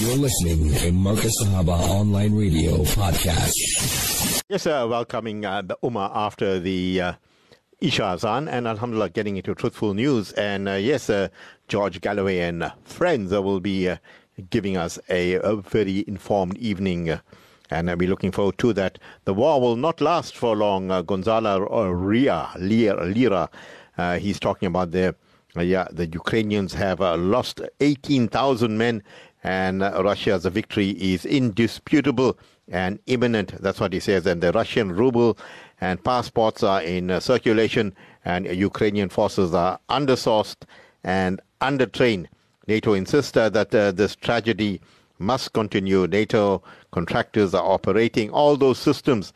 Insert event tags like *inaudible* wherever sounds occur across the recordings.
You're listening to Marcus Sahaba Online Radio Podcast. Yes, sir. Welcoming uh, the Ummah after the uh, Isha Azan and Alhamdulillah getting into truthful news. And uh, yes, uh, George Galloway and friends uh, will be uh, giving us a, a, very informed evening. And I'll be looking forward to that. The war will not last for long. Uh, Gonzalo Ria, Lira, Lira he's talking about the, yeah, the Ukrainians have lost 18,000 men and Russia's victory is indisputable and imminent. That's what he says. And the Russian ruble and passports are in uh, circulation, and Ukrainian forces are undersourced and undertrained. NATO insists that uh, this tragedy must continue. NATO contractors are operating all those systems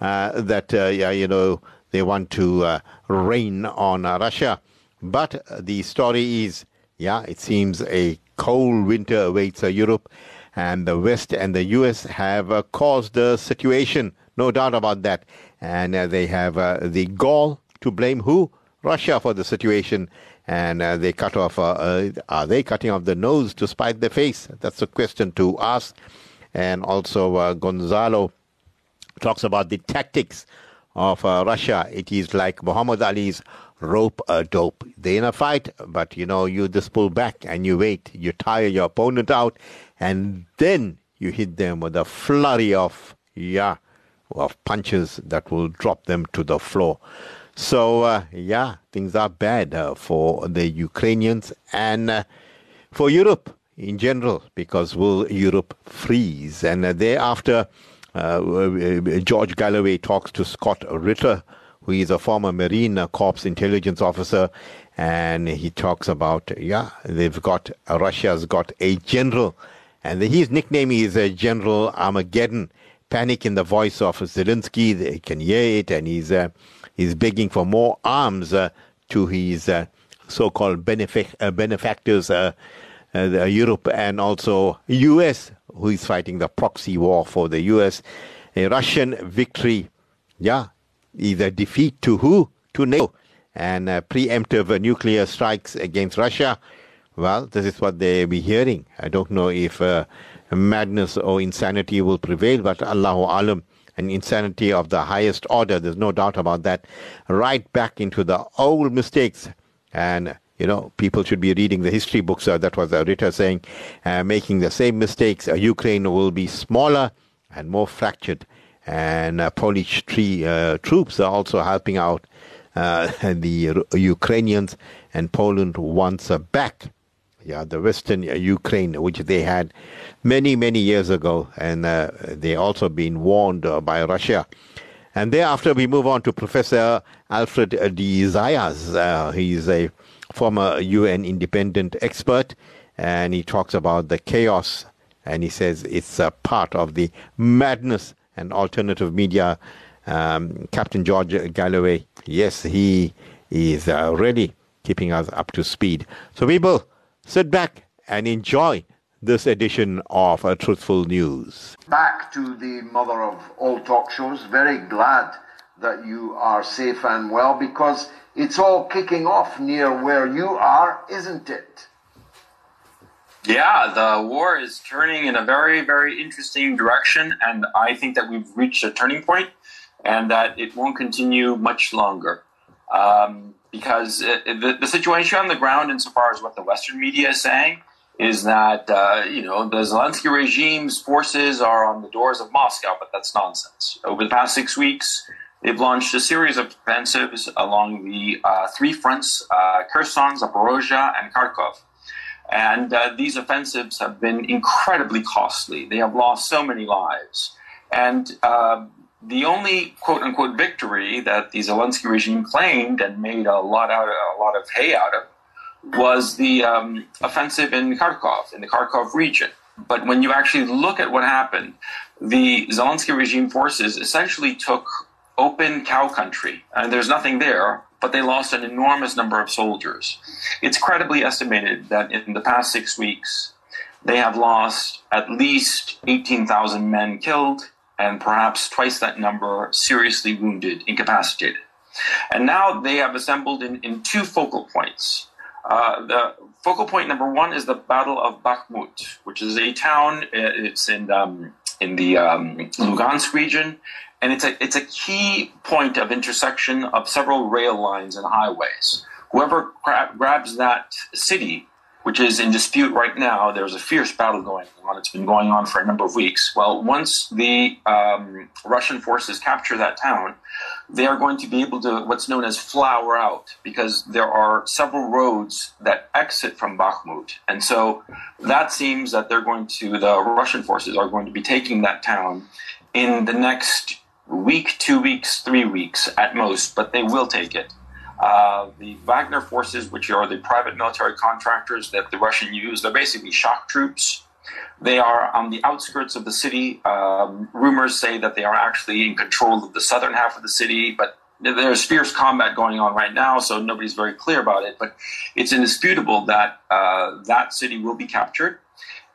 uh, that uh, yeah, you know they want to uh, rain on Russia. But the story is, yeah, it seems a cold winter awaits Europe, and the West and the U.S. have caused the situation. No doubt about that and uh, they have uh, the gall to blame who? Russia for the situation, and uh, they cut off. Uh, uh, are they cutting off the nose to spite the face? That's a question to ask. And also, uh, Gonzalo talks about the tactics of Russia. It is like Muhammad Ali's rope a dope. They're in a fight, but you know, you just pull back and you wait. You tire your opponent out, and then you hit them with a flurry of yeah of punches that will drop them to the floor. So, uh, yeah, things are bad uh, for the Ukrainians and uh, for Europe in general, because will Europe freeze? And uh, thereafter, uh, uh, George Galloway talks to Scott Ritter, who is a former Marine Corps intelligence officer, and he talks about, yeah, they've got, Russia's got a general, and his nickname is General Armageddon panic in the voice of Zelensky. They can hear it, and he's uh, he's begging for more arms uh, to his uh, so-called uh, benefactors, uh, uh, Europe and also U.S., who is fighting the proxy war for the U.S. A Russian victory, yeah, either defeat to who? To NATO, and preemptive nuclear strikes against Russia. Well, this is what they'll be hearing. I don't know if madness or insanity will prevail, but Allahu Alam, an insanity of the highest order, there's no doubt about that, right back into the old mistakes. And, you know, people should be reading the history books. Uh, that was uh, Ritter saying, uh, making the same mistakes. Uh, Ukraine will be smaller and more fractured. And uh, Polish tree, uh, troops are also helping out uh, *laughs* the Ukrainians, and Poland wants back yeah, the Western Ukraine, which they had many, many years ago, and uh, they also been warned uh, by Russia. And thereafter, we move on to Professor Alfred de Zayas. Uh, he's a former UN independent expert, and he talks about the chaos, and he says it's a part of the madness and alternative media. Um, Captain George Galloway, yes, he is uh, really keeping us up to speed. So, people, sit back and enjoy this edition of a Truthful News. Back to the mother of all talk shows. Very glad that you are safe and well because it's all kicking off near where you are, isn't it? Yeah, the war is turning in a very, very interesting direction, and I think that we've reached a turning point and that it won't continue much longer. Um, because it, the, the situation on the ground, insofar as what the Western media is saying, is that uh, you know the Zelensky regime's forces are on the doors of Moscow, but that's nonsense. Over the past six weeks, they've launched a series of offensives along the uh, three fronts: uh, Kherson, Zaporozhye, and Kharkov. And uh, these offensives have been incredibly costly. They have lost so many lives, and uh, the only quote unquote victory that the Zelensky regime claimed and made a lot out of, a lot of hay out of was the um, offensive in Kharkov, in the Kharkov region. But when you actually look at what happened, the Zelensky regime forces essentially took open cow country, and there's nothing there, but they lost an enormous number of soldiers. It's credibly estimated that in the past six weeks, they have lost at least 18,000 men killed and perhaps twice that number seriously wounded, incapacitated. And now they have assembled in, in two focal points Uh, the focal point number one is the Battle of Bakhmut, which is a town. It's in um, in the um, Lugansk region, and it's a it's a key point of intersection of several rail lines and highways. Whoever gra- grabs that city which is in dispute right now. There's a fierce battle going on. It's been going on for a number of weeks. Well, once the um, Russian forces capture that town, they are going to be able to what's known as flower out because there are several roads that exit from Bakhmut. And so that seems that they're going to, the Russian forces are going to be taking that town in the next week, two weeks, three weeks at most, but they will take it. Uh, the Wagner forces, which are the private military contractors that the Russian use, they're basically shock troops. They are on the outskirts of the city. Um, rumors say that they are actually in control of the southern half of the city, but there's fierce combat going on right now, so nobody's very clear about it. But it's indisputable that uh, that city will be captured.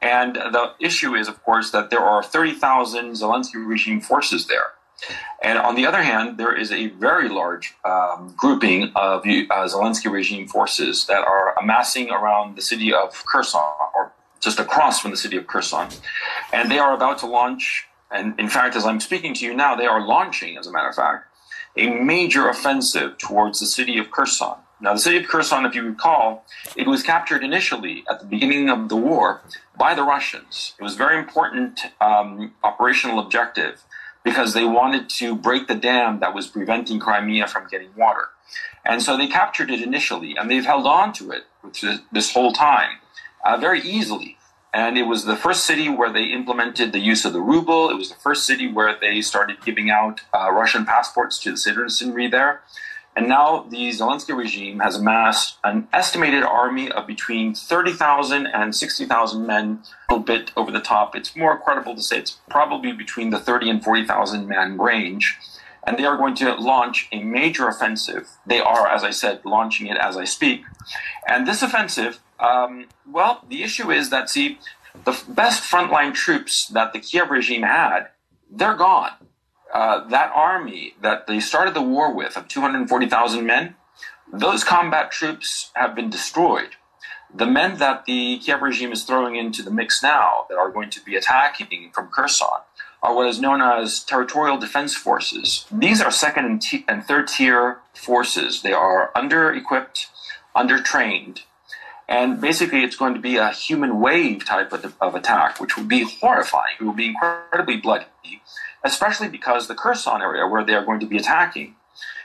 And the issue is, of course, that there are 30,000 Zelensky regime forces there. And on the other hand, there is a very large um, grouping of uh, Zelensky regime forces that are amassing around the city of Kherson, or just across from the city of Kherson. And they are about to launch, and in fact, as I'm speaking to you now, they are launching, as a matter of fact, a major offensive towards the city of Kherson. Now, the city of Kherson, if you recall, it was captured initially at the beginning of the war by the Russians. It was a very important um, operational objective because they wanted to break the dam that was preventing Crimea from getting water. And so they captured it initially, and they've held on to it this whole time uh, very easily. And it was the first city where they implemented the use of the ruble. It was the first city where they started giving out uh, Russian passports to the citizenry there. And now the Zelensky regime has amassed an estimated army of between 30,000 and 60,000 men, a little bit over the top. It's more credible to say it's probably between the 30 and 40,000 man range. And they are going to launch a major offensive. They are, as I said, launching it as I speak. And this offensive, um, well, the issue is that, see, the best frontline troops that the Kiev regime had, they're gone. Uh, that army that they started the war with of 240,000 men, those combat troops have been destroyed. The men that the Kiev regime is throwing into the mix now that are going to be attacking from Kherson are what is known as territorial defense forces. These are second and, t- and third tier forces. They are under equipped, under trained, and basically it's going to be a human wave type of, of attack, which will be horrifying. It will be incredibly bloody especially because the Kherson area where they are going to be attacking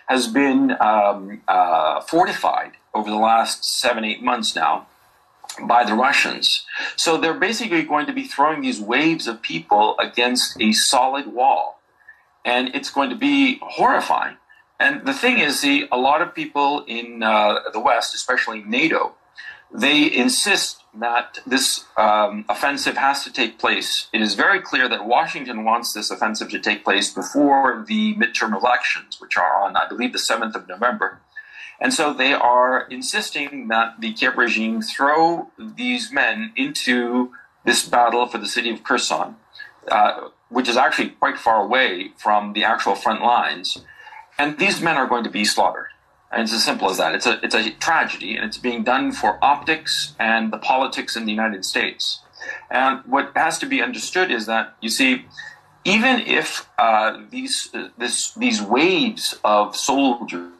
has been um, uh, fortified over the last seven, eight months now by the Russians. So they're basically going to be throwing these waves of people against a solid wall. And it's going to be horrifying. And the thing is, see, a lot of people in uh, the West, especially NATO, they insist that this um, offensive has to take place. It is very clear that Washington wants this offensive to take place before the midterm elections, which are on, I believe, the 7th of November. And so they are insisting that the Kiev regime throw these men into this battle for the city of Kherson, uh, which is actually quite far away from the actual front lines. And these men are going to be slaughtered. And it's as simple as that. It's a, it's a tragedy, and it's being done for optics and the politics in the United States. And what has to be understood is that, you see, even if uh, these, uh, this, these waves of soldiers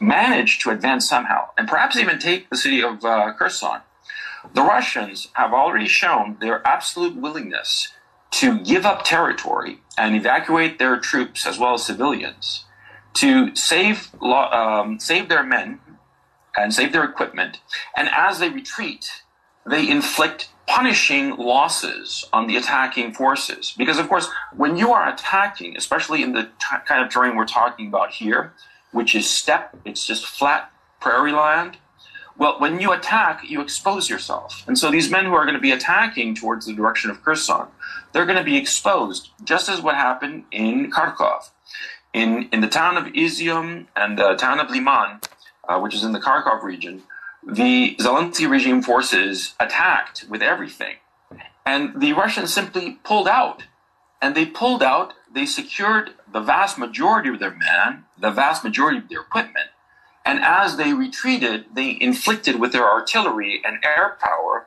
manage to advance somehow, and perhaps even take the city of uh, Kherson, the Russians have already shown their absolute willingness to give up territory and evacuate their troops as well as civilians to save um, save their men and save their equipment. And as they retreat, they inflict punishing losses on the attacking forces. Because, of course, when you are attacking, especially in the t- kind of terrain we're talking about here, which is steppe, it's just flat prairie land. Well, when you attack, you expose yourself. And so these men who are going to be attacking towards the direction of Kherson, they're going to be exposed, just as what happened in Kharkov. In, in the town of Izium and the town of Liman, uh, which is in the Kharkov region, the Zelensky regime forces attacked with everything. And the Russians simply pulled out. And they pulled out, they secured the vast majority of their men, the vast majority of their equipment. And as they retreated, they inflicted with their artillery and air power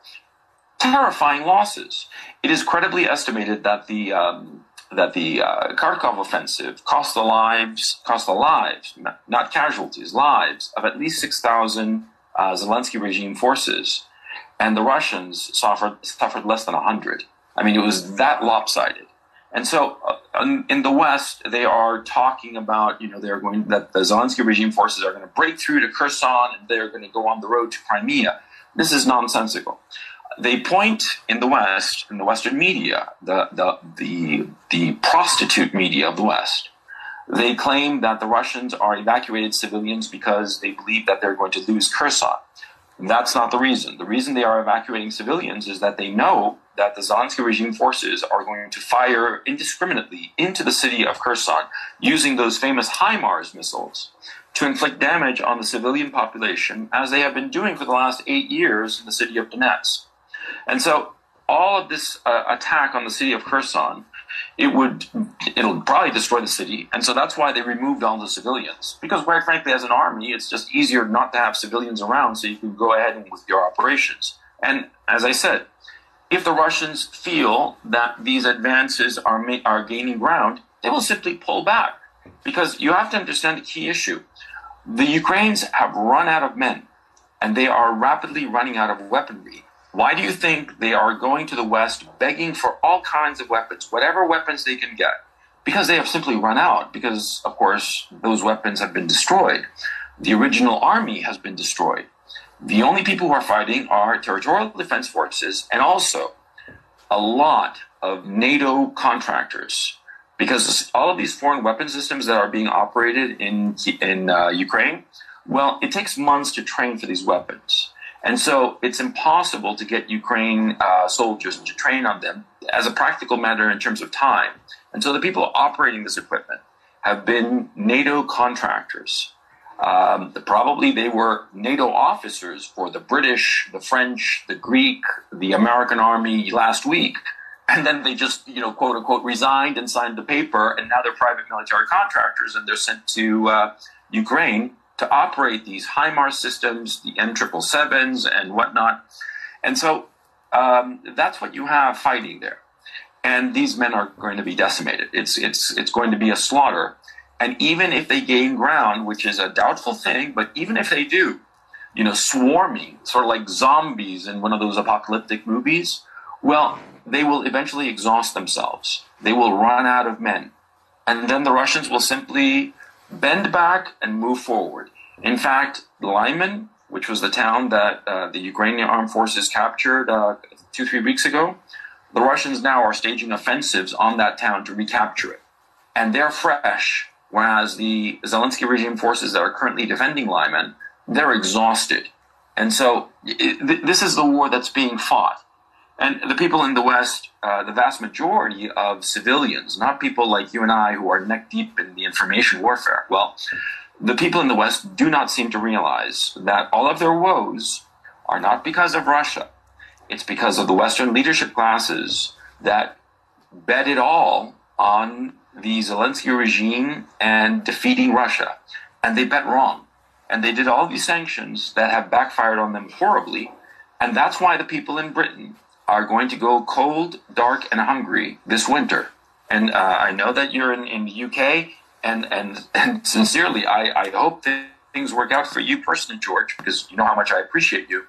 terrifying losses. It is credibly estimated that the um, that the uh, Kharkov offensive cost the lives cost the lives, not casualties, lives of at least six thousand uh, Zelensky regime forces, and the Russians suffered suffered less than hundred. I mean, it was that lopsided. And so, uh, in the West, they are talking about, you know, they're going that the Zelensky regime forces are going to break through to Kherson and they're going to go on the road to Crimea. This is nonsensical they point in the West, in the Western media, the, the, the, the prostitute media of the West, they claim that the Russians are evacuated civilians because they believe that they're going to lose Kherson. That's not the reason. The reason they are evacuating civilians is that they know that the Zelensky regime forces are going to fire indiscriminately into the city of Kherson using those famous HIMARS missiles to inflict damage on the civilian population, as they have been doing for the last eight years in the city of Donetsk. And so all of this uh, attack on the city of Kherson, it would it'll probably destroy the city, and so that's why they removed all the civilians. Because quite frankly, as an army, it's just easier not to have civilians around, so you can go ahead with your operations. And as I said, if the Russians feel that these advances are ma- are gaining ground, they will simply pull back. Because you have to understand the key issue: the Ukrainians have run out of men, and they are rapidly running out of weaponry. Why do you think they are going to the West begging for all kinds of weapons, whatever weapons they can get? Because they have simply run out, because, of course, those weapons have been destroyed. The original army has been destroyed. The only people who are fighting are territorial defense forces and also a lot of NATO contractors. Because all of these foreign weapon systems that are being operated in, in uh, Ukraine, well, it takes months to train for these weapons. And so it's impossible to get Ukraine uh, soldiers to train on them as a practical matter in terms of time. And so the people operating this equipment have been NATO contractors. Um, probably they were NATO officers for the British, the French, the Greek, the American army last week. And then they just, you know, quote unquote, resigned and signed the paper, and now they're private military contractors and they're sent to uh, Ukraine to operate these HIMARS systems, the M777s and whatnot. And so um, that's what you have fighting there. And these men are going to be decimated. It's, it's, it's going to be a slaughter. And even if they gain ground, which is a doubtful thing, but even if they do, you know, swarming, sort of like zombies in one of those apocalyptic movies, well, they will eventually exhaust themselves. They will run out of men. And then the Russians will simply bend back and move forward. In fact, Lyman, which was the town that uh, the Ukrainian armed forces captured uh, two, three weeks ago, the Russians now are staging offensives on that town to recapture it. And they're fresh, whereas the Zelensky regime forces that are currently defending Lyman, they're exhausted. And so it, th- this is the war that's being fought. And the people in the West, uh, the vast majority of civilians, not people like you and I who are neck deep in the information warfare, well, the people in the West do not seem to realize that all of their woes are not because of Russia. It's because of the Western leadership classes that bet it all on the Zelensky regime and defeating Russia. And they bet wrong. And they did all these sanctions that have backfired on them horribly. And that's why the people in Britain are going to go cold, dark, and hungry this winter. And uh, I know that you're in, in the UK, and, and, and sincerely, I, I hope that things work out for you personally, George, because you know how much I appreciate you.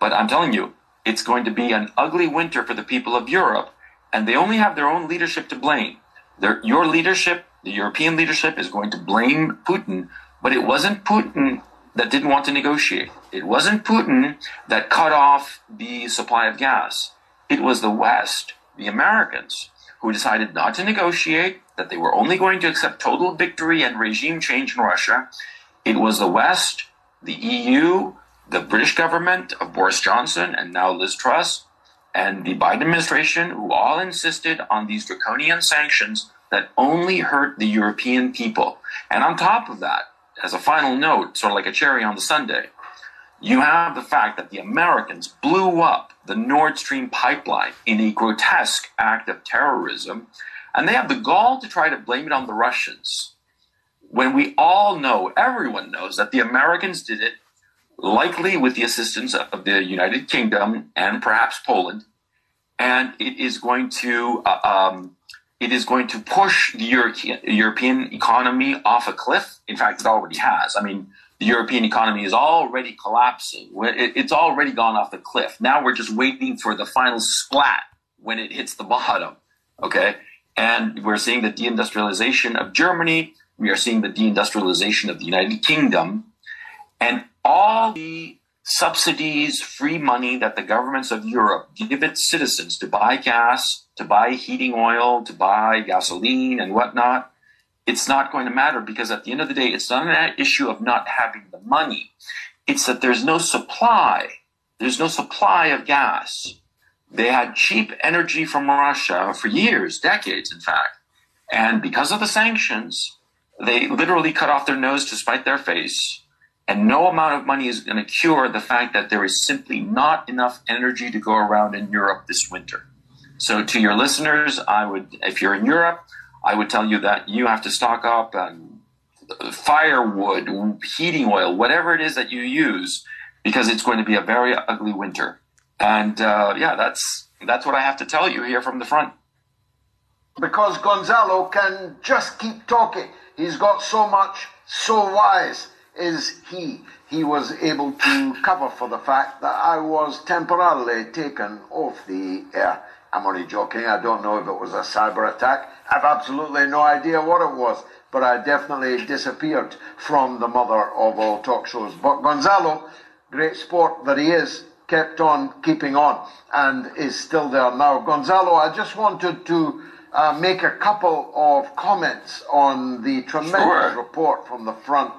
But I'm telling you, it's going to be an ugly winter for the people of Europe, and they only have their own leadership to blame. Their, your leadership, the European leadership, is going to blame Putin, but it wasn't Putin that didn't want to negotiate. It wasn't Putin that cut off the supply of gas. It was the West, the Americans, who decided not to negotiate, that they were only going to accept total victory and regime change in Russia. It was the West, the EU, the British government of Boris Johnson and now Liz Truss, and the Biden administration who all insisted on these draconian sanctions that only hurt the European people. And on top of that, as a final note, sort of like a cherry on the sundae, you have the fact that the Americans blew up the Nord Stream pipeline in a grotesque act of terrorism, and they have the gall to try to blame it on the Russians. when we all know, everyone knows that the Americans did it, likely with the assistance of the United Kingdom and perhaps Poland, and it is going to uh, um, it is going to push the European European economy off a cliff. In fact, it already has. I mean, the European economy is already collapsing. It's already gone off the cliff. Now we're just waiting for the final splat when it hits the bottom. Okay. And we're seeing the deindustrialization of Germany. We are seeing the deindustrialization of the United Kingdom. And all the subsidies, free money that the governments of Europe give its citizens to buy gas, to buy heating oil, to buy gasoline and whatnot, it's not going to matter because at the end of the day, it's not an issue of not having the money. It's that there's no supply. There's no supply of gas. They had cheap energy from Russia for years, decades, in fact. And because of the sanctions, they literally cut off their nose to spite their face. And no amount of money is going to cure the fact that there is simply not enough energy to go around in Europe this winter. So, to your listeners, I would, if you're in Europe, I would tell you that you have to stock up on firewood, heating oil, whatever it is that you use, because it's going to be a very ugly winter. And uh, yeah, that's that's what I have to tell you here from the front. Because Gonzalo can just keep talking. He's got so much, so wise is he. He was able to cover for the fact that I was temporarily taken off the air. I'm only joking. I don't know if it was a cyber attack. I've absolutely no idea what it was, but I definitely disappeared from the mother of all talk shows. But Gonzalo, great sport that he is, kept on keeping on and is still there now. Gonzalo, I just wanted to uh, make a couple of comments on the tremendous sure. report from the front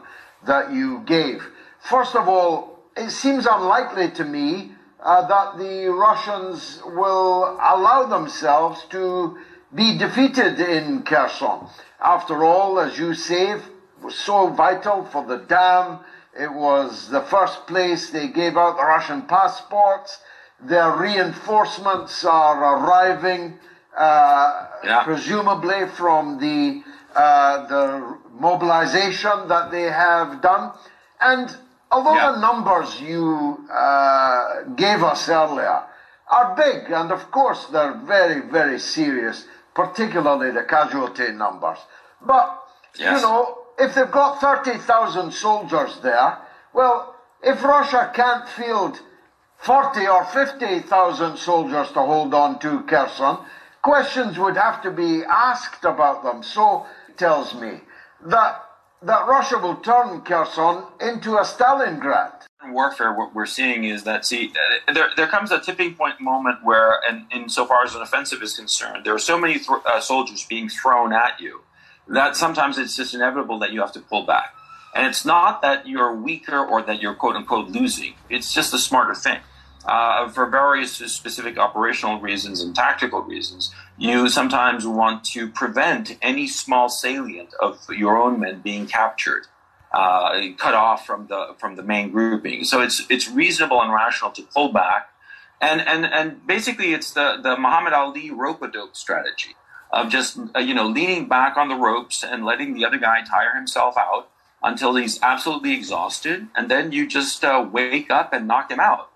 that you gave. First of all, it seems unlikely to me uh, that the Russians will allow themselves to be defeated in Kherson. After all, as you say, was so vital for the dam it was the first place they gave out the Russian passports. Their reinforcements are arriving, uh, yeah. presumably from the uh, the mobilization that they have done. And although yeah. the numbers you uh, gave us earlier are big, and of course they're very, very serious, particularly the casualty numbers. But, yes. you know, if they've got 30,000 soldiers there, well, if Russia can't field 40 or 50,000 soldiers to hold on to Kherson, questions would have to be asked about them. So tells me that that Russia will turn Kherson into a Stalingrad. Warfare, what we're seeing is that see, uh, there there comes a tipping point moment where, and insofar as an offensive is concerned, there are so many th- uh, soldiers being thrown at you that sometimes it's just inevitable that you have to pull back. And it's not that you're weaker or that you're quote unquote losing. It's just a smarter thing. Uh, for various specific operational reasons and tactical reasons, you sometimes want to prevent any small salient of your own men being captured, uh, cut off from the from the main grouping. So it's it's reasonable and rational to pull back, and and and basically it's the the Muhammad Ali rope a dope strategy of just uh, you know leaning back on the ropes and letting the other guy tire himself out until he's absolutely exhausted, and then you just uh, wake up and knock him out.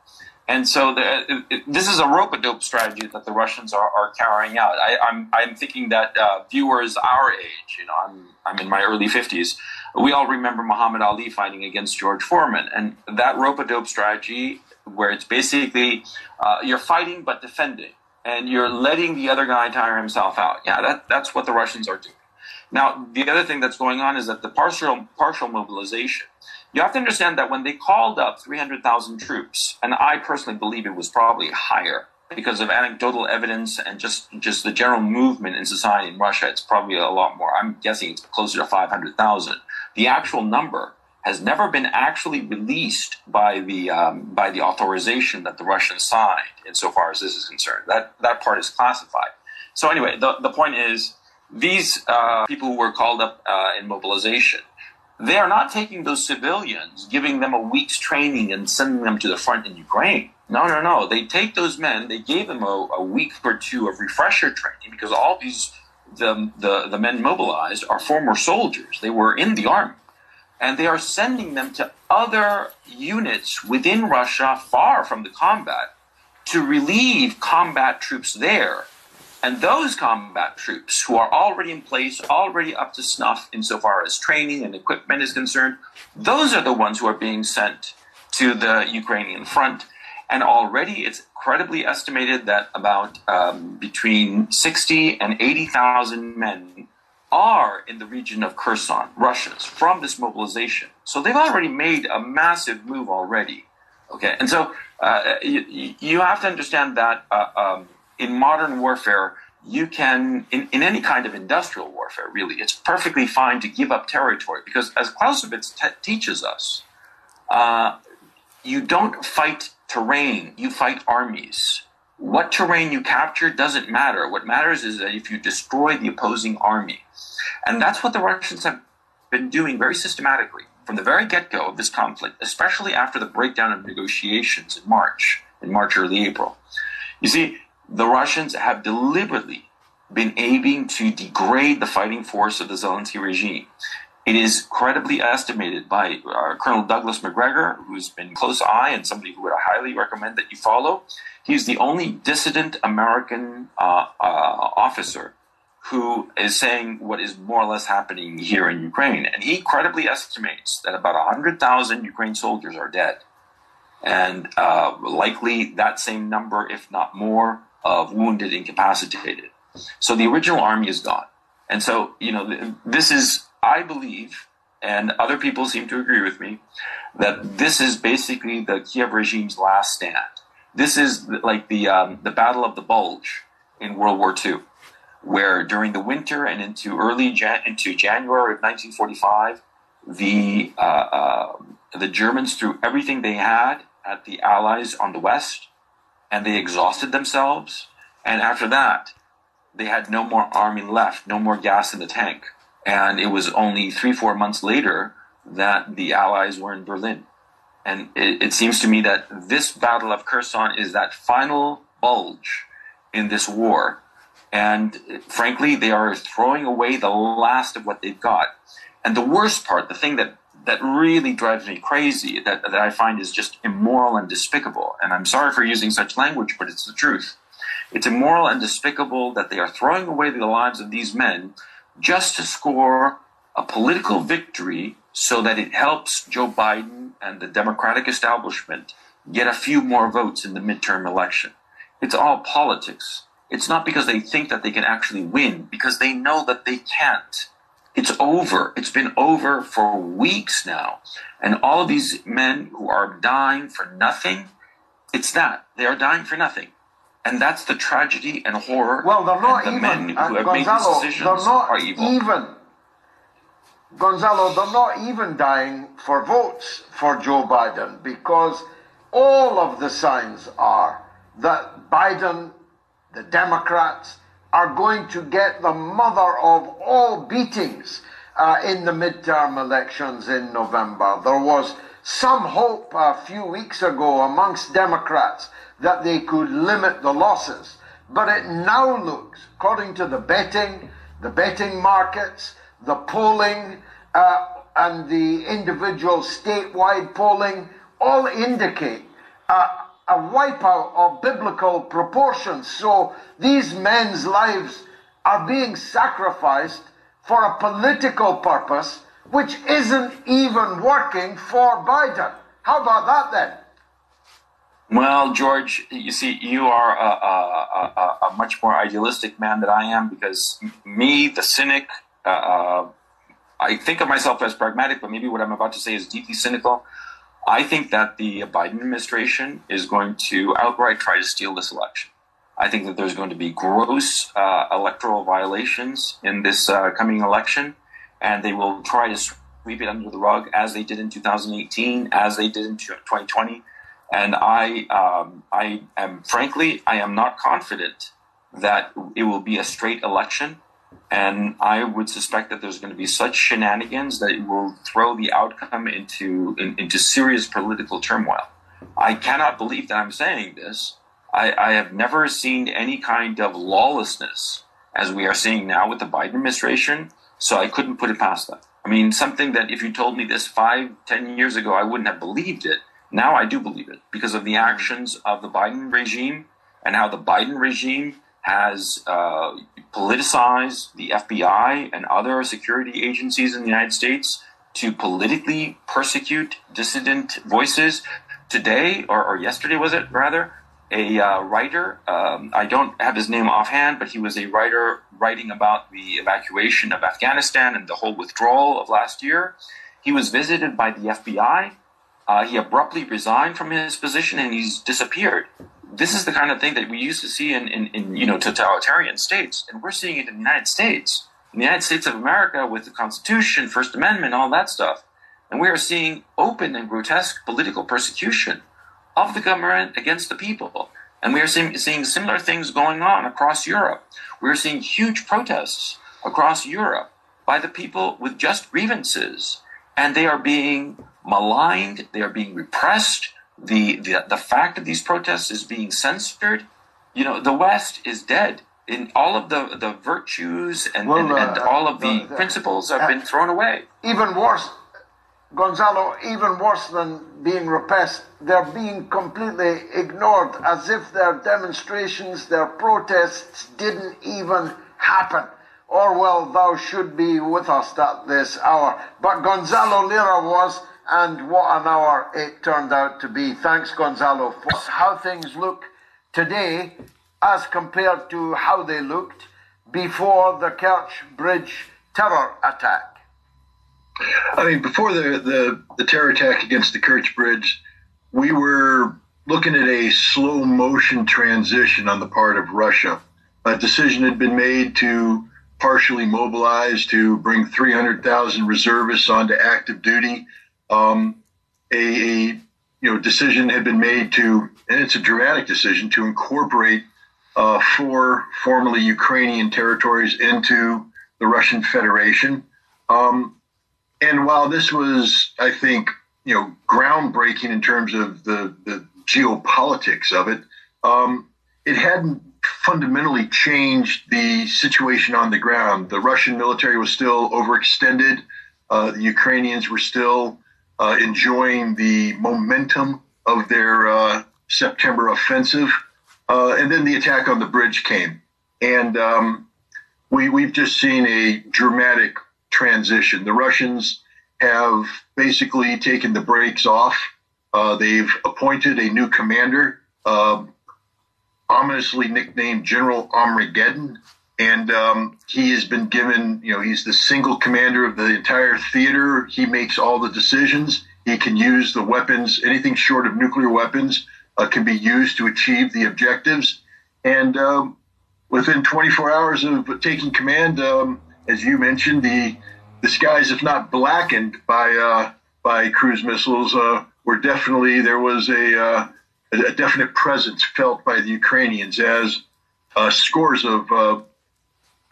And so the, it, this is a rope-a-dope strategy that the Russians are, are carrying out. I, am I'm, I'm thinking that uh, viewers our age, you know, I'm I'm in my early 50s, we all remember Muhammad Ali fighting against George Foreman, and that rope-a-dope strategy, where it's basically uh, you're fighting but defending and you're letting the other guy tire himself out. Yeah, that, that's what the Russians are doing. Now, the other thing that's going on is that the partial partial mobilization. You have to understand that when they called up 300,000 troops, and I personally believe it was probably higher because of anecdotal evidence and just just the general movement in society in Russia, it's probably a lot more. I'm guessing it's closer to 500,000. The actual number has never been actually released by the um, by the authorization that the Russians signed, insofar as this is concerned. That that part is classified. So anyway, the the point is these uh, people who were called up uh, in mobilization, they are not taking those civilians, giving them a week's training and sending them to the front in Ukraine. No, no, no. They take those men. They gave them a, a week or two of refresher training because all these the, the, the men mobilized are former soldiers. They were in the army. And they are sending them to other units within Russia, far from the combat, to relieve combat troops there. And those combat troops who are already in place, already up to snuff insofar as training and equipment is concerned, those are the ones who are being sent to the Ukrainian front. And already it's credibly estimated that about um, between 60 and 80,000 men are in the region of Kherson, Russia's, from this mobilization. So they've already made a massive move already. Okay, and so uh, you, you, have to understand that uh, um, in modern warfare, you can, in, in any kind of industrial warfare, really, it's perfectly fine to give up territory because, as Clausewitz teaches us, uh, you don't fight terrain, you fight armies. What terrain you capture doesn't matter. What matters is that if you destroy the opposing army. And that's what the Russians have been doing very systematically from the very get go of this conflict, especially after the breakdown of negotiations in March, in March, early April. You see, the Russians have deliberately been aiming to degrade the fighting force of the Zelensky regime. It is credibly estimated by uh, Colonel Douglas Macgregor, who's been close eye and somebody who I highly recommend that you follow. He's the only dissident American uh, uh, officer who is saying what is more or less happening here in Ukraine. And he credibly estimates that about 100,000 Ukraine soldiers are dead. And uh, likely that same number, if not more, of wounded, incapacitated. So the original army is gone. And so, you know, this is, I believe, and other people seem to agree with me, that this is basically the Kiev regime's last stand. This is like the, um, the Battle of the Bulge in World War II where during the winter and into early Jan- into January of 1945, the uh, uh, the Germans threw everything they had at the Allies on the west, and they exhausted themselves. And after that, they had no more army left, no more gas in the tank. And it was only three, four months later that the Allies were in Berlin. And it, it seems to me that this Battle of Kherson is that final bulge in this war and frankly, they are throwing away the last of what they've got. And the worst part, the thing that, that really drives me crazy, that, that I find is just immoral and despicable, and I'm sorry for using such language, but it's the truth. It's immoral and despicable that they are throwing away the lives of these men just to score a political victory so that it helps Joe Biden and the Democratic establishment get a few more votes in the midterm election. It's all politics. It's not because they think that they can actually win, because they know that they can't. It's over. It's been over for weeks now. And all of these men who are dying for nothing, it's that. They are dying for nothing. And that's the tragedy and horror. Well, they're not the even. men who have Gonzalo, made these decisions they're not are evil. even. Gonzalo, they're not even dying for votes for Joe Biden because all of the signs are that Biden the Democrats are going to get the mother of all beatings uh, in the midterm elections in November. There was some hope a few weeks ago amongst Democrats that they could limit the losses. But it now looks, according to the betting, the betting markets, the polling, uh, and the individual statewide polling, all indicate a wipeout of biblical proportions. So these men's lives are being sacrificed for a political purpose which isn't even working for Biden. How about that then? Well, George, you see, you are a, a, a, a much more idealistic man than I am because me, the cynic, uh, uh, I think of myself as pragmatic, but maybe what I'm about to say is deeply cynical. I think that the Biden administration is going to outright try to steal this election. I think that there's going to be gross uh, electoral violations in this uh, coming election, and they will try to sweep it under the rug as they did in 2018, as they did in 2020. And I, um, I am frankly, I am not confident that it will be a straight election. And I would suspect that there's going to be such shenanigans that it will throw the outcome into in, into serious political turmoil. I cannot believe that I'm saying this. I, I have never seen any kind of lawlessness as we are seeing now with the Biden administration. So I couldn't put it past them. I mean, something that if you told me this five, ten years ago, I wouldn't have believed it. Now I do believe it because of the actions of the Biden regime and how the Biden regime has uh, politicized the FBI and other security agencies in the United States to politically persecute dissident voices. Today, or, or yesterday was it rather, a uh, writer, um, I don't have his name offhand, but he was a writer writing about the evacuation of Afghanistan and the whole withdrawal of last year. He was visited by the FBI. Uh, he abruptly resigned from his position and he's disappeared. This is the kind of thing that we used to see in, in, in, you know totalitarian states, and we're seeing it in the United States, in the United States of America, with the Constitution, First Amendment, all that stuff, and we are seeing open and grotesque political persecution of the government against the people, and we are seeing, seeing similar things going on across Europe. We are seeing huge protests across Europe by the people with just grievances, and they are being maligned, they are being repressed the, the, the fact of these protests is being censored. You know, the West is dead. In all of the, the virtues and, well, and, uh, all of the, the principles have uh, been thrown away. Even worse, Gonzalo, even worse than being repressed, they're being completely ignored as if their demonstrations, their protests didn't even happen. Orwell, thou should be with us at this hour. But Gonzalo Lira was and what an hour it turned out to be. Thanks, Gonzalo, for how things look today as compared to how they looked before the Kerch Bridge terror attack. I mean, before the, the, the terror attack against the Kerch Bridge, we were looking at a slow motion transition on the part of Russia. A decision had been made to partially mobilize to bring 300,000 reservists onto active duty um, a, a, you know decision had been made to, and it's a dramatic decision to incorporate uh, four formerly Ukrainian territories into the Russian Federation. Um, and while this was, I think, you know, groundbreaking in terms of the, the geopolitics of it, um, it hadn't fundamentally changed the situation on the ground. The Russian military was still overextended. Uh, the Ukrainians were still uh, enjoying the momentum of their uh, September offensive. Uh, and then the attack on the bridge came. And um, we, we've just seen a dramatic transition. The Russians have basically taken the brakes off. Uh, they've appointed a new commander, uh, ominously nicknamed General Armageddon and um, he has been given, you know, he's the single commander of the entire theater. He makes all the decisions. He can use the weapons, anything short of nuclear weapons uh, can be used to achieve the objectives. And um, within 24 hours of taking command, um, as you mentioned, the the skies, if not blackened by uh, by cruise missiles, uh, were definitely there was a, uh, a definite presence felt by the Ukrainians as uh, scores of uh,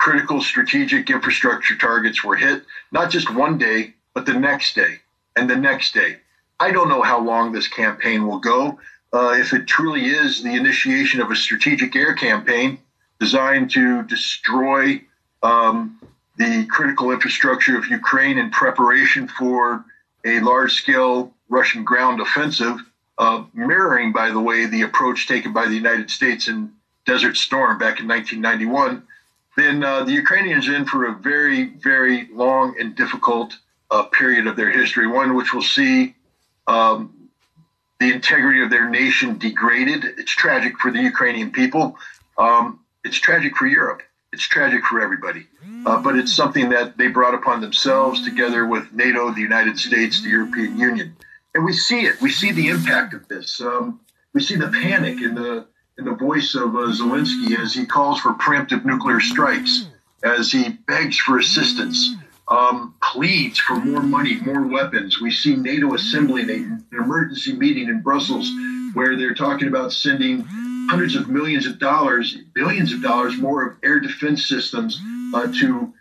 critical strategic infrastructure targets were hit, not just one day, but the next day and the next day. I don't know how long this campaign will go. Uh, if it truly is the initiation of a strategic air campaign designed to destroy um, the critical infrastructure of Ukraine in preparation for a large scale Russian ground offensive, uh, mirroring, by the way, the approach taken by the United States in Desert Storm back in 1991 then uh, the Ukrainians in for a very, very long and difficult uh, period of their history, one which will see um, the integrity of their nation degraded. It's tragic for the Ukrainian people. Um, it's tragic for Europe. It's tragic for everybody. Uh, but it's something that they brought upon themselves together with NATO, the United States, the European Union. And we see it. We see the impact of this. Um, we see the panic and the in the voice of uh, Zelensky as he calls for preemptive nuclear strikes, as he begs for assistance, um, pleads for more money, more weapons. We see NATO assembling a, an emergency meeting in Brussels where they're talking about sending hundreds of millions of dollars, billions of dollars more of air defense systems uh, to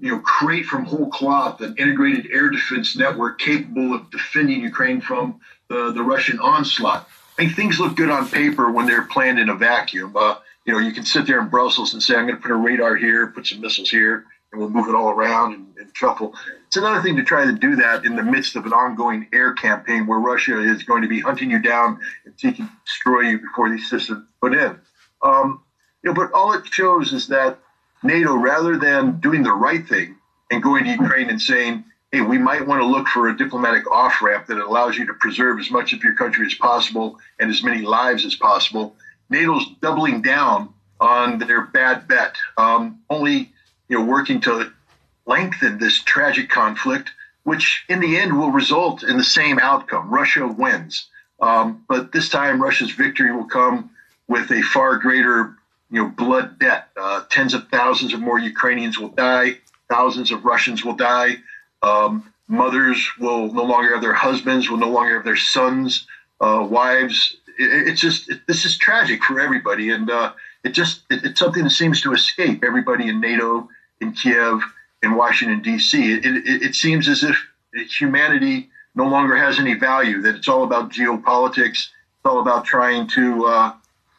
you know, create from whole cloth an integrated air defense network capable of defending Ukraine from the, the Russian onslaught. I mean, things look good on paper when they're planned in a vacuum. Uh, you know, you can sit there in Brussels and say, I'm going to put a radar here, put some missiles here, and we'll move it all around and, and shuffle. It's another thing to try to do that in the midst of an ongoing air campaign where Russia is going to be hunting you down and seeking to destroy you before these systems put in. Um, you know, but all it shows is that NATO, rather than doing the right thing and going to Ukraine and saying, hey, we might want to look for a diplomatic off ramp that allows you to preserve as much of your country as possible and as many lives as possible. NATO's doubling down on their bad bet, um, only you know working to lengthen this tragic conflict, which in the end will result in the same outcome: Russia wins. Um, but this time, Russia's victory will come with a far greater you know blood debt. Uh, tens of thousands of more Ukrainians will die. Thousands of Russians will die. Um, mothers will no longer have their husbands, will no longer have their sons, uh, wives. It, it's just it, this is tragic for everybody, and uh, it just it, it's something that seems to escape everybody in NATO, in Kiev, in Washington D.C. It, seems as if humanity no longer has any value. That it's all about geopolitics. It's all about trying to uh,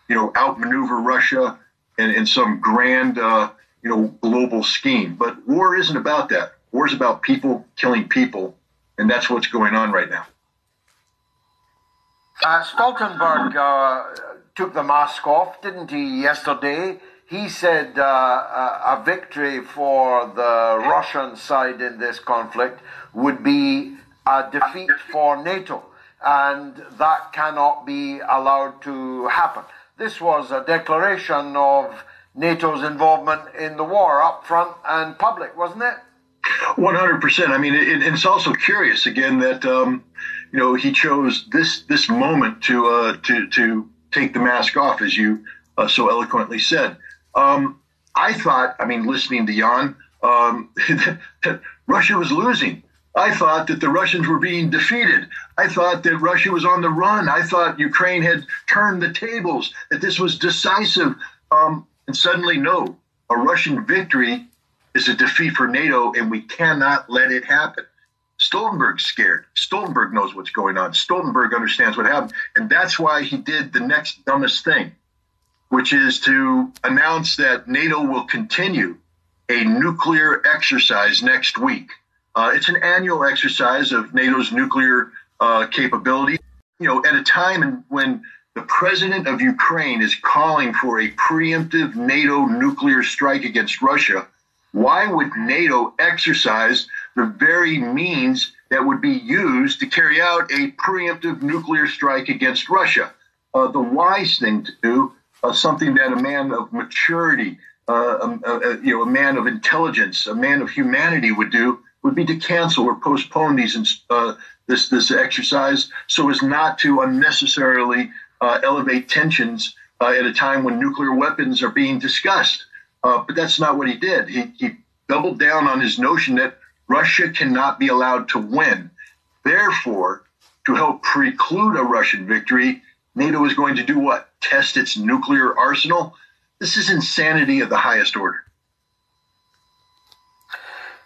you know outmaneuver Russia in, in some grand uh, you know global scheme. But war isn't about that. War is about people killing people, and that's what's going on right now. Uh, Stoltenberg uh, took the mask off, didn't he, yesterday? He said uh, a victory for the Russian side in this conflict would be a defeat for NATO, and that cannot be allowed to happen. This was a declaration of NATO's involvement in the war up front and public, wasn't it? One hundred percent. I mean, it, it's also curious again that um, you know he chose this this moment to uh, to to take the mask off, as you uh, so eloquently said. Um, I thought, I mean, listening to Jan, um, that *laughs* Russia was losing. I thought that the Russians were being defeated. I thought that Russia was on the run. I thought Ukraine had turned the tables, that this was decisive. Um, and suddenly, no, a Russian victory is a defeat for NATO, and we cannot let it happen. Stoltenberg's scared. Stoltenberg knows what's going on. Stoltenberg understands what happened. And that's why he did the next dumbest thing, which is to announce that NATO will continue a nuclear exercise next week. Uh, it's an annual exercise of NATO's nuclear uh, capability. You know, at a time when the president of Ukraine is calling for a preemptive NATO nuclear strike against Russia, why would NATO exercise the very means that would be used to carry out a preemptive nuclear strike against Russia? Uh, the wise thing to do, uh, something that a man of maturity, uh, um, uh, uh, you know, a man of intelligence, a man of humanity would do, would be to cancel or postpone these uh, this this exercise so as not to unnecessarily elevate tensions at a time when nuclear weapons are being discussed. Uh, but that's not what he did. He, he doubled down on his notion that Russia cannot be allowed to win. Therefore, to help preclude a Russian victory, NATO is going to do what? Test its nuclear arsenal? This is insanity of the highest order.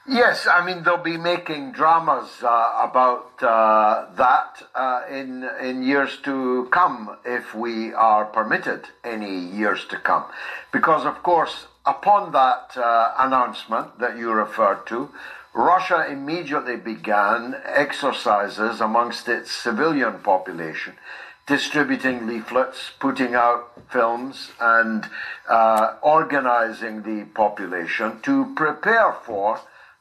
Yes, I mean they'll be making dramas uh, about uh, that uh, in in years to come, if we are permitted any years to come, because of course upon that uh, announcement that you referred to, Russia immediately began exercises amongst its civilian population, distributing leaflets, putting out films, and uh, organizing the population to prepare for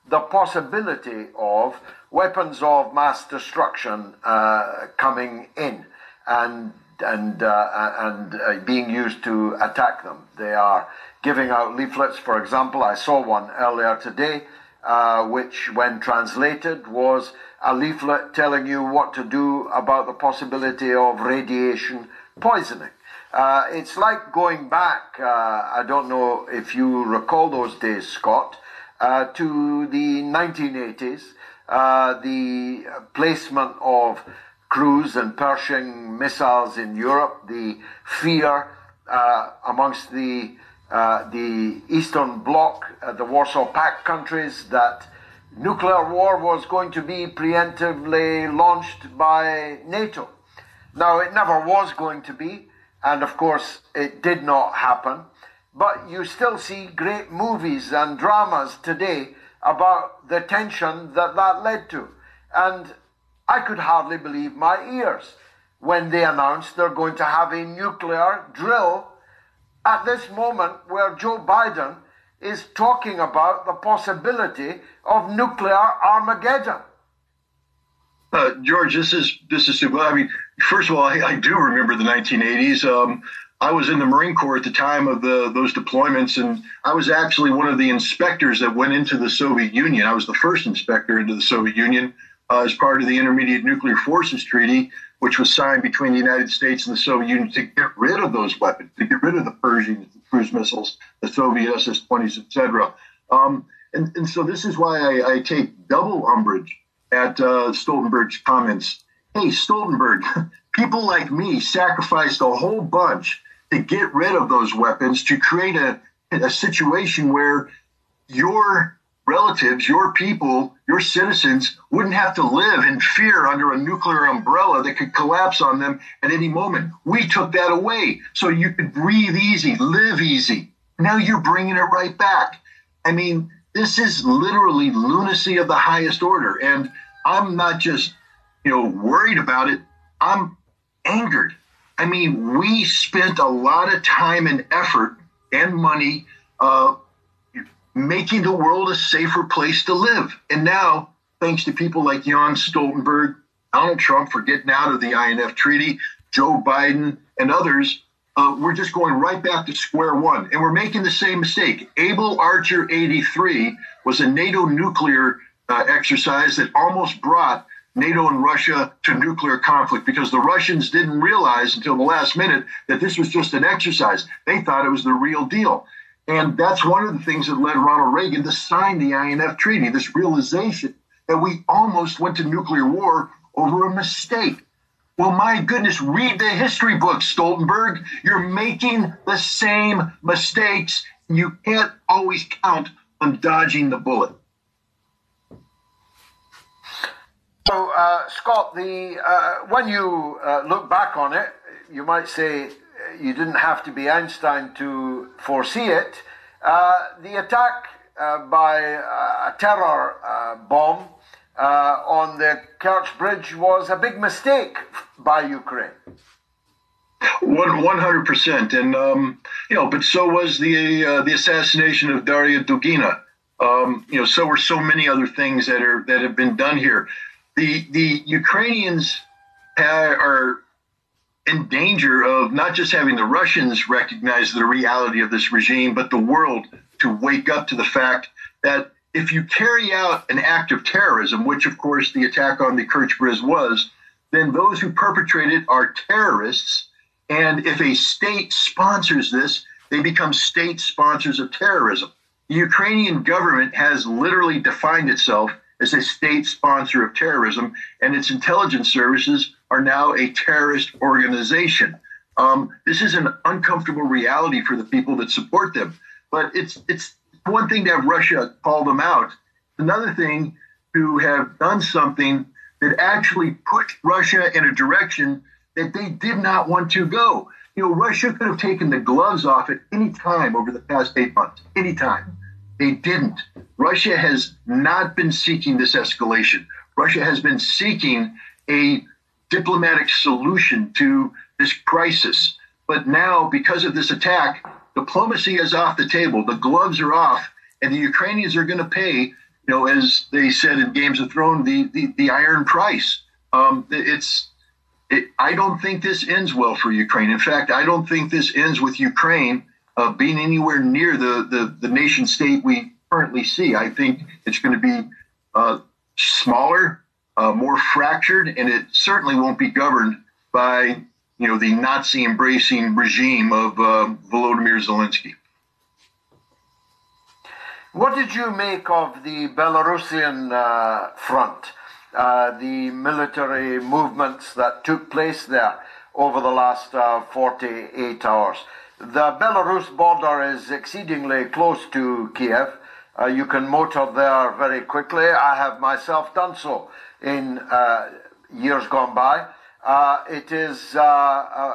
the possibility of weapons of mass destruction uh, coming in and and uh, and uh, being used to attack them. They are giving out leaflets. For example, I saw one earlier today, uh, which, when translated, was a leaflet telling you what to do about the possibility of radiation poisoning. Uh, it's like going back, uh, I don't know if you recall those days, Scott, uh, to the 1980s, uh, the placement of cruise and Pershing missiles in Europe, the fear uh, amongst the uh, the Eastern Bloc, uh, the Warsaw Pact countries, that nuclear war was going to be preemptively launched by NATO. Now, it never was going to be, And of course, it did not happen. But you still see great movies and dramas today about the tension that that led to. And I could hardly believe my ears when they announced they're going to have a nuclear drill at this moment where Joe Biden is talking about the possibility of nuclear Armageddon. Uh, George, this is this is super. I mean, first of all, I, I do remember the 1980s. Um, I was in the Marine Corps at the time of the those deployments, and I was actually one of the inspectors that went into the Soviet Union. I was the first inspector into the Soviet Union uh, as part of the Intermediate Nuclear Forces Treaty, which was signed between the United States and the Soviet Union to get rid of those weapons, to get rid of the Pershing the cruise missiles, the Soviet SS-20s, etc. Um, and, and so this is why I, I take double umbrage at uh, Stoltenberg's comments. Hey, Stoltenberg, *laughs* people like me sacrificed a whole bunch to get rid of those weapons to create a, a situation where your relatives, your people, your citizens wouldn't have to live in fear under a nuclear umbrella that could collapse on them at any moment. We took that away so you could breathe easy, live easy. Now you're bringing it right back. I mean, this is literally lunacy of the highest order. And I'm not just, you know, worried about it. I'm angered. I mean, we spent a lot of time and effort and money uh, making the world a safer place to live. And now, thanks to people like Jens Stoltenberg, Donald Trump for getting out of the INF Treaty, Joe Biden, and others, uh, we're just going right back to square one. And we're making the same mistake. Able Archer 83 was a NATO nuclear uh, exercise that almost brought NATO and Russia to nuclear conflict because the Russians didn't realize until the last minute that this was just an exercise. They thought it was the real deal. And that's one of the things that led Ronald Reagan to sign the INF Treaty, this realization that we almost went to nuclear war over a mistake. Well, my goodness, read the history books, Stoltenberg. You're making the same mistakes. You can't always count on dodging the bullet. So, uh, Scott, the uh, when you uh, look back on it, you might say you didn't have to be Einstein to foresee it. Uh, the attack uh, by a terror uh, bomb on the Kerch Bridge was a big mistake by Ukraine. One hundred percent, and um, you know, but so was the uh, the assassination of Daria Dugina. Um, you know, so were so many other things that are that have been done here. The the Ukrainians are in danger of not just having the Russians recognize the reality of this regime, but the world to wake up to the fact that if you carry out an act of terrorism, which of course the attack on the Kerch was, then those who perpetrate it are terrorists. And if a state sponsors this, they become state sponsors of terrorism. The Ukrainian government has literally defined itself as a state sponsor of terrorism, and its intelligence services are now a terrorist organization. Um, this is an uncomfortable reality for the people that support them. But it's it's one thing to have Russia call them out. Another thing to have done something that actually put Russia in a direction that they did not want to go. You know, Russia could have taken the gloves off at any time over the past eight months, any time. They didn't. Russia has not been seeking this escalation. Russia has been seeking a diplomatic solution to this crisis. But now, because of this attack, diplomacy is off the table. The gloves are off, and the Ukrainians are going to pay, you know, as they said in Games of Thrones, the, the, the iron price. Um, it's it, I don't think this ends well for Ukraine. In fact, I don't think this ends with Ukraine uh, being anywhere near the, the, the nation state we currently see. I think it's going to be uh, smaller, uh, more fractured, and it certainly won't be governed by you know the Nazi embracing regime of uh, Volodymyr Zelensky. What did you make of the Belarusian uh, front, uh, the military movements that took place there over the last uh, 48 hours? The Belarus border is exceedingly close to Kiev. Uh, you can motor there very quickly. I have myself done so in uh, years gone by. Uh, it is uh,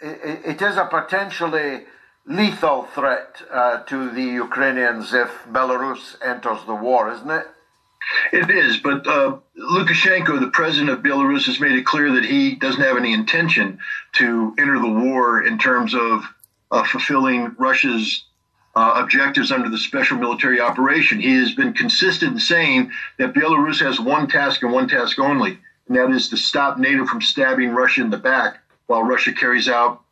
it, it is a potentially lethal threat to the Ukrainians if Belarus enters the war, isn't it? It is, but uh, Lukashenko, the president of Belarus, has made it clear that he doesn't have any intention to enter the war in terms of uh, fulfilling Russia's uh, objectives under the special military operation. He has been consistent in saying that Belarus has one task and one task only, and that is to stop NATO from stabbing Russia in the back while Russia carries out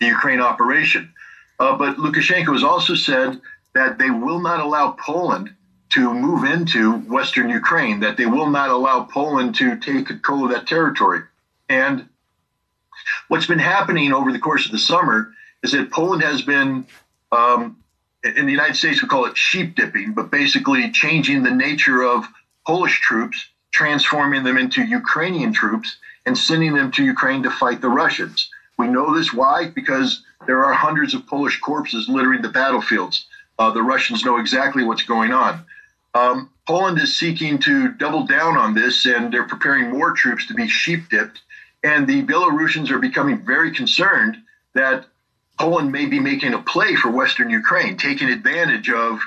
the Ukraine operation. Uh, but Lukashenko has also said that they will not allow Poland to move into Western Ukraine, that they will not allow Poland to take control of that territory. And what's been happening over the course of the summer is that Poland has been, um, in the United States, we call it sheep dipping, but basically changing the nature of Polish troops, transforming them into Ukrainian troops, and sending them to Ukraine to fight the Russians. We know this why? Because there are hundreds of Polish corpses littering the battlefields. Uh, the Russians know exactly what's going on. Um, Poland is seeking to double down on this, and they're preparing more troops to be sheep dipped. And the Belarusians are becoming very concerned that Poland may be making a play for Western Ukraine, taking advantage of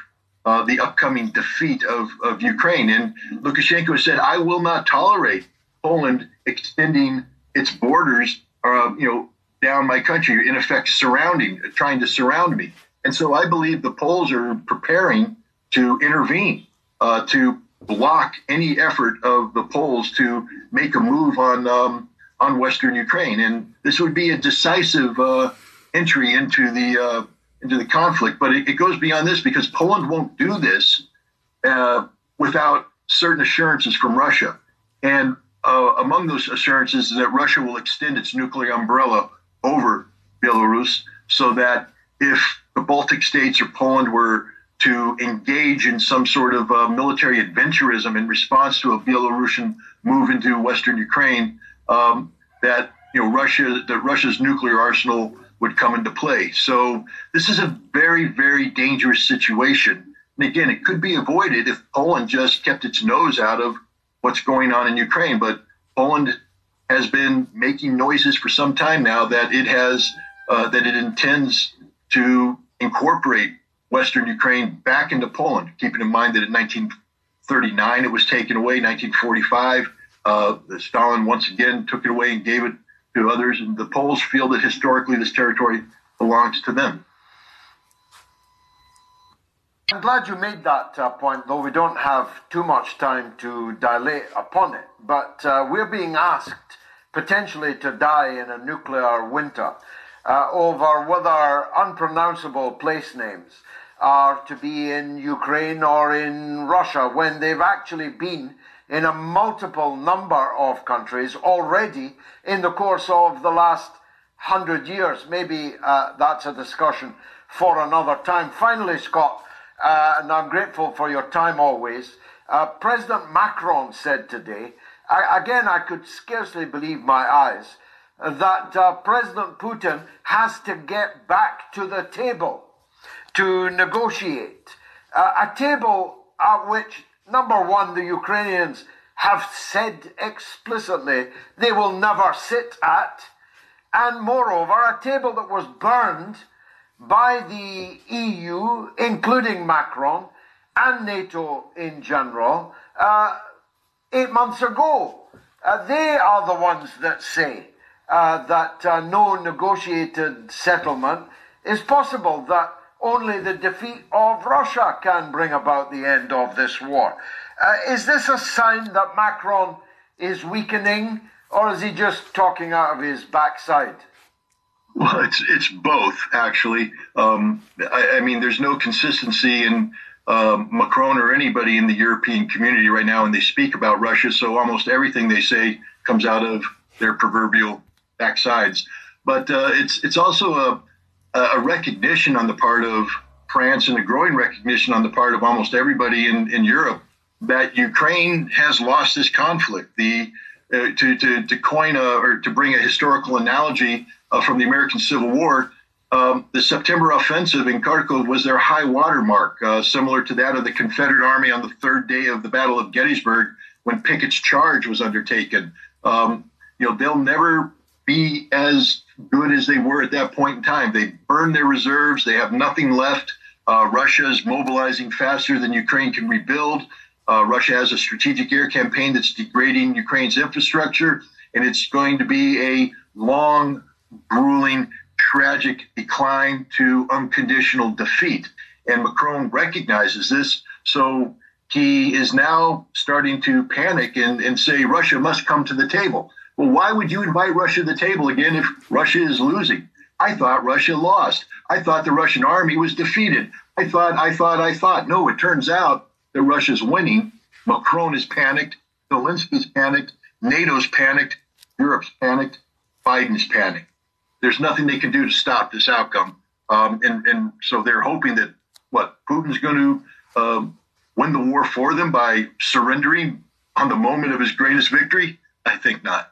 uh, the upcoming defeat of, of Ukraine. And Lukashenko said, I will not tolerate Poland extending its borders, uh, you know, down my country, in effect, surrounding, trying to surround me. And so I believe the Poles are preparing to intervene, uh, to block any effort of the Poles to make a move on um, on Western Ukraine. And this would be a decisive uh, entry into the uh, into the conflict. But it, it, goes beyond this because Poland won't do this uh, without certain assurances from Russia. And uh, among those assurances is that Russia will extend its nuclear umbrella over Belarus, so that if the Baltic states or Poland were to engage in some sort of uh, military adventurism in response to a Belarusian move into Western Ukraine, um, that you know Russia that Russia's nuclear arsenal would come into play. So this is a very, very dangerous situation. And again, it could be avoided if Poland just kept its nose out of what's going on in Ukraine. But Poland has been making noises for some time now that it has uh, that it intends to incorporate Western Ukraine back into Poland. Keeping in mind that in 1939 it was taken away, 1945 uh, Stalin once again took it away and gave it to others, and the Poles feel that historically this territory belongs to them. I'm glad you made that uh, point, though we don't have too much time to dilate upon it. But uh, we're being asked potentially to die in a nuclear winter uh, over whether unpronounceable place names are to be in Ukraine or in Russia when they've actually been in a multiple number of countries already in the course of the last hundred years. Maybe uh, that's a discussion for another time. Finally, Scott, uh, and I'm grateful for your time always. Uh, President Macron said today, I, again, I could scarcely believe my eyes, that uh, President Putin has to get back to the table to negotiate. Uh, a table at which Number one, the Ukrainians have said explicitly they will never sit at, and moreover, a table that was burned by the EU, including Macron, and NATO in general, uh, eight months ago. Uh, they are the ones that say uh, that uh, no negotiated settlement is possible, that only the defeat of Russia can bring about the end of this war. Uh, is this a sign that Macron is weakening, or is he just talking out of his backside? Well, it's it's both actually. Um, I, I, mean, there's no consistency in um, Macron or anybody in the European community right now, and they speak about Russia. So almost everything they say comes out of their proverbial backsides. But uh, it's it's also a a recognition on the part of France and a growing recognition on the part of almost everybody in, in Europe that Ukraine has lost this conflict. The uh, to, to, to coin a, or to bring a historical analogy uh, from the American Civil War, um, the September offensive in Kharkov was their high water mark, uh, similar to that of the Confederate Army on the third day of the Battle of Gettysburg when Pickett's charge was undertaken. Um, you know, they'll never be as good as they were at that point in time. They burned their reserves. They have nothing left. Uh, Russia is mobilizing faster than Ukraine can rebuild. Uh, Russia has a strategic air campaign that's degrading Ukraine's infrastructure, and it's going to be a long, grueling, tragic decline to unconditional defeat. And Macron recognizes this, so he is now starting to panic and, and say Russia must come to the table. Well, why would you invite Russia to the table again if Russia is losing? I thought Russia lost. I thought the Russian army was defeated. I thought, I thought, I thought. No, it turns out that Russia's winning. Macron is panicked. Zelensky's panicked. NATO's panicked. Europe's panicked. Biden's panicked. There's nothing they can do to stop this outcome. Um, and, and so they're hoping that what Putin's going to um, win the war for them by surrendering on the moment of his greatest victory? I think not.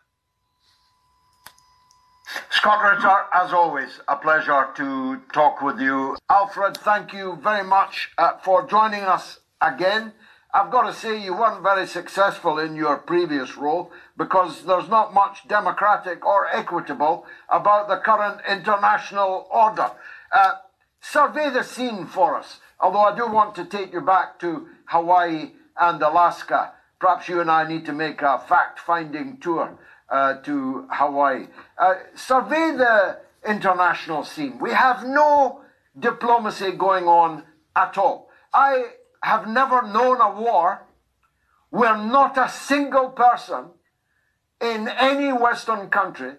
Scott Ritter, as always, a pleasure to talk with you. Alfred, thank you very much uh, for joining us again. I've got to say, you weren't very successful in your previous role because there's not much democratic or equitable about the current international order. Uh, survey the scene for us, although I do want to take you back to Hawaii and Alaska. Perhaps you and I need to make a fact finding tour uh, to Hawaii. Uh, survey the international scene. We have no diplomacy going on at all. I have never known a war where not a single person in any Western country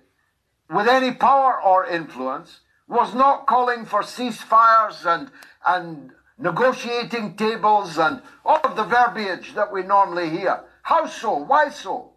with any power or influence was not calling for ceasefires and, and negotiating tables and all of the verbiage that we normally hear. How so? Why so?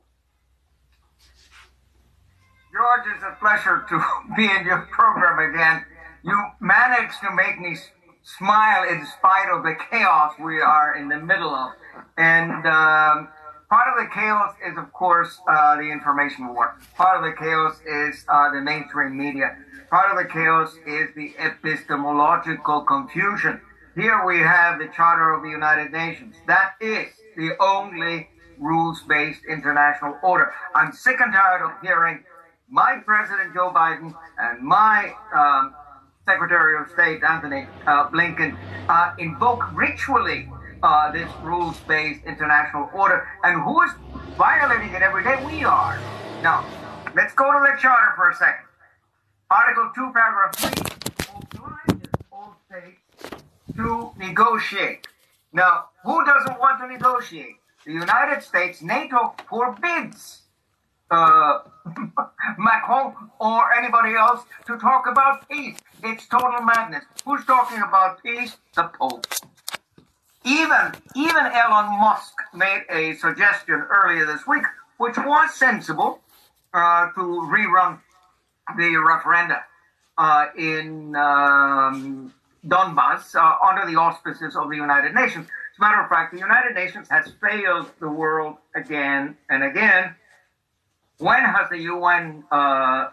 George, it's a pleasure to *laughs* be in your program again. You managed to make me smile in spite of the chaos we are in the middle of. And um, part of the chaos is, of course, uh, the information war. Part of the chaos is uh, the mainstream media. Part of the chaos is the epistemological confusion. Here we have the Charter of the United Nations. That is the only rules-based international order. I'm sick and tired of hearing my President Joe Biden and my um, Secretary of State Anthony uh, Blinken uh, invoke ritually uh, this rules-based international order, and who is violating it every day? We are. Now, let's go to the charter for a second. Article 2, paragraph 3 obliges all states to negotiate. Now, who doesn't want to negotiate? The United States, NATO forbids uh, *laughs* Macron or anybody else to talk about peace. It's total madness. Who's talking about peace? The Pope. Even even Elon Musk made a suggestion earlier this week, which was sensible, uh, to rerun the referenda uh, in um, Donbass uh, under the auspices of the United Nations. As a matter of fact, the United Nations has failed the world again and again when has the UN uh,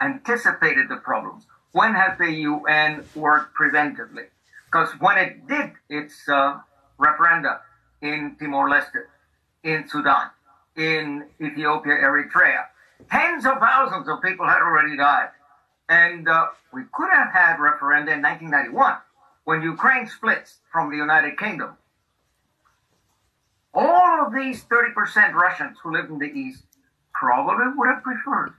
anticipated the problems? When has the UN worked preventively? Because when it did its uh, referenda in Timor-Leste, in Sudan, in Ethiopia, Eritrea, tens of thousands of people had already died. And uh, we could have had referenda in 1991 when Ukraine splits from the United Kingdom. All of these 30% Russians who live in the East probably would have preferred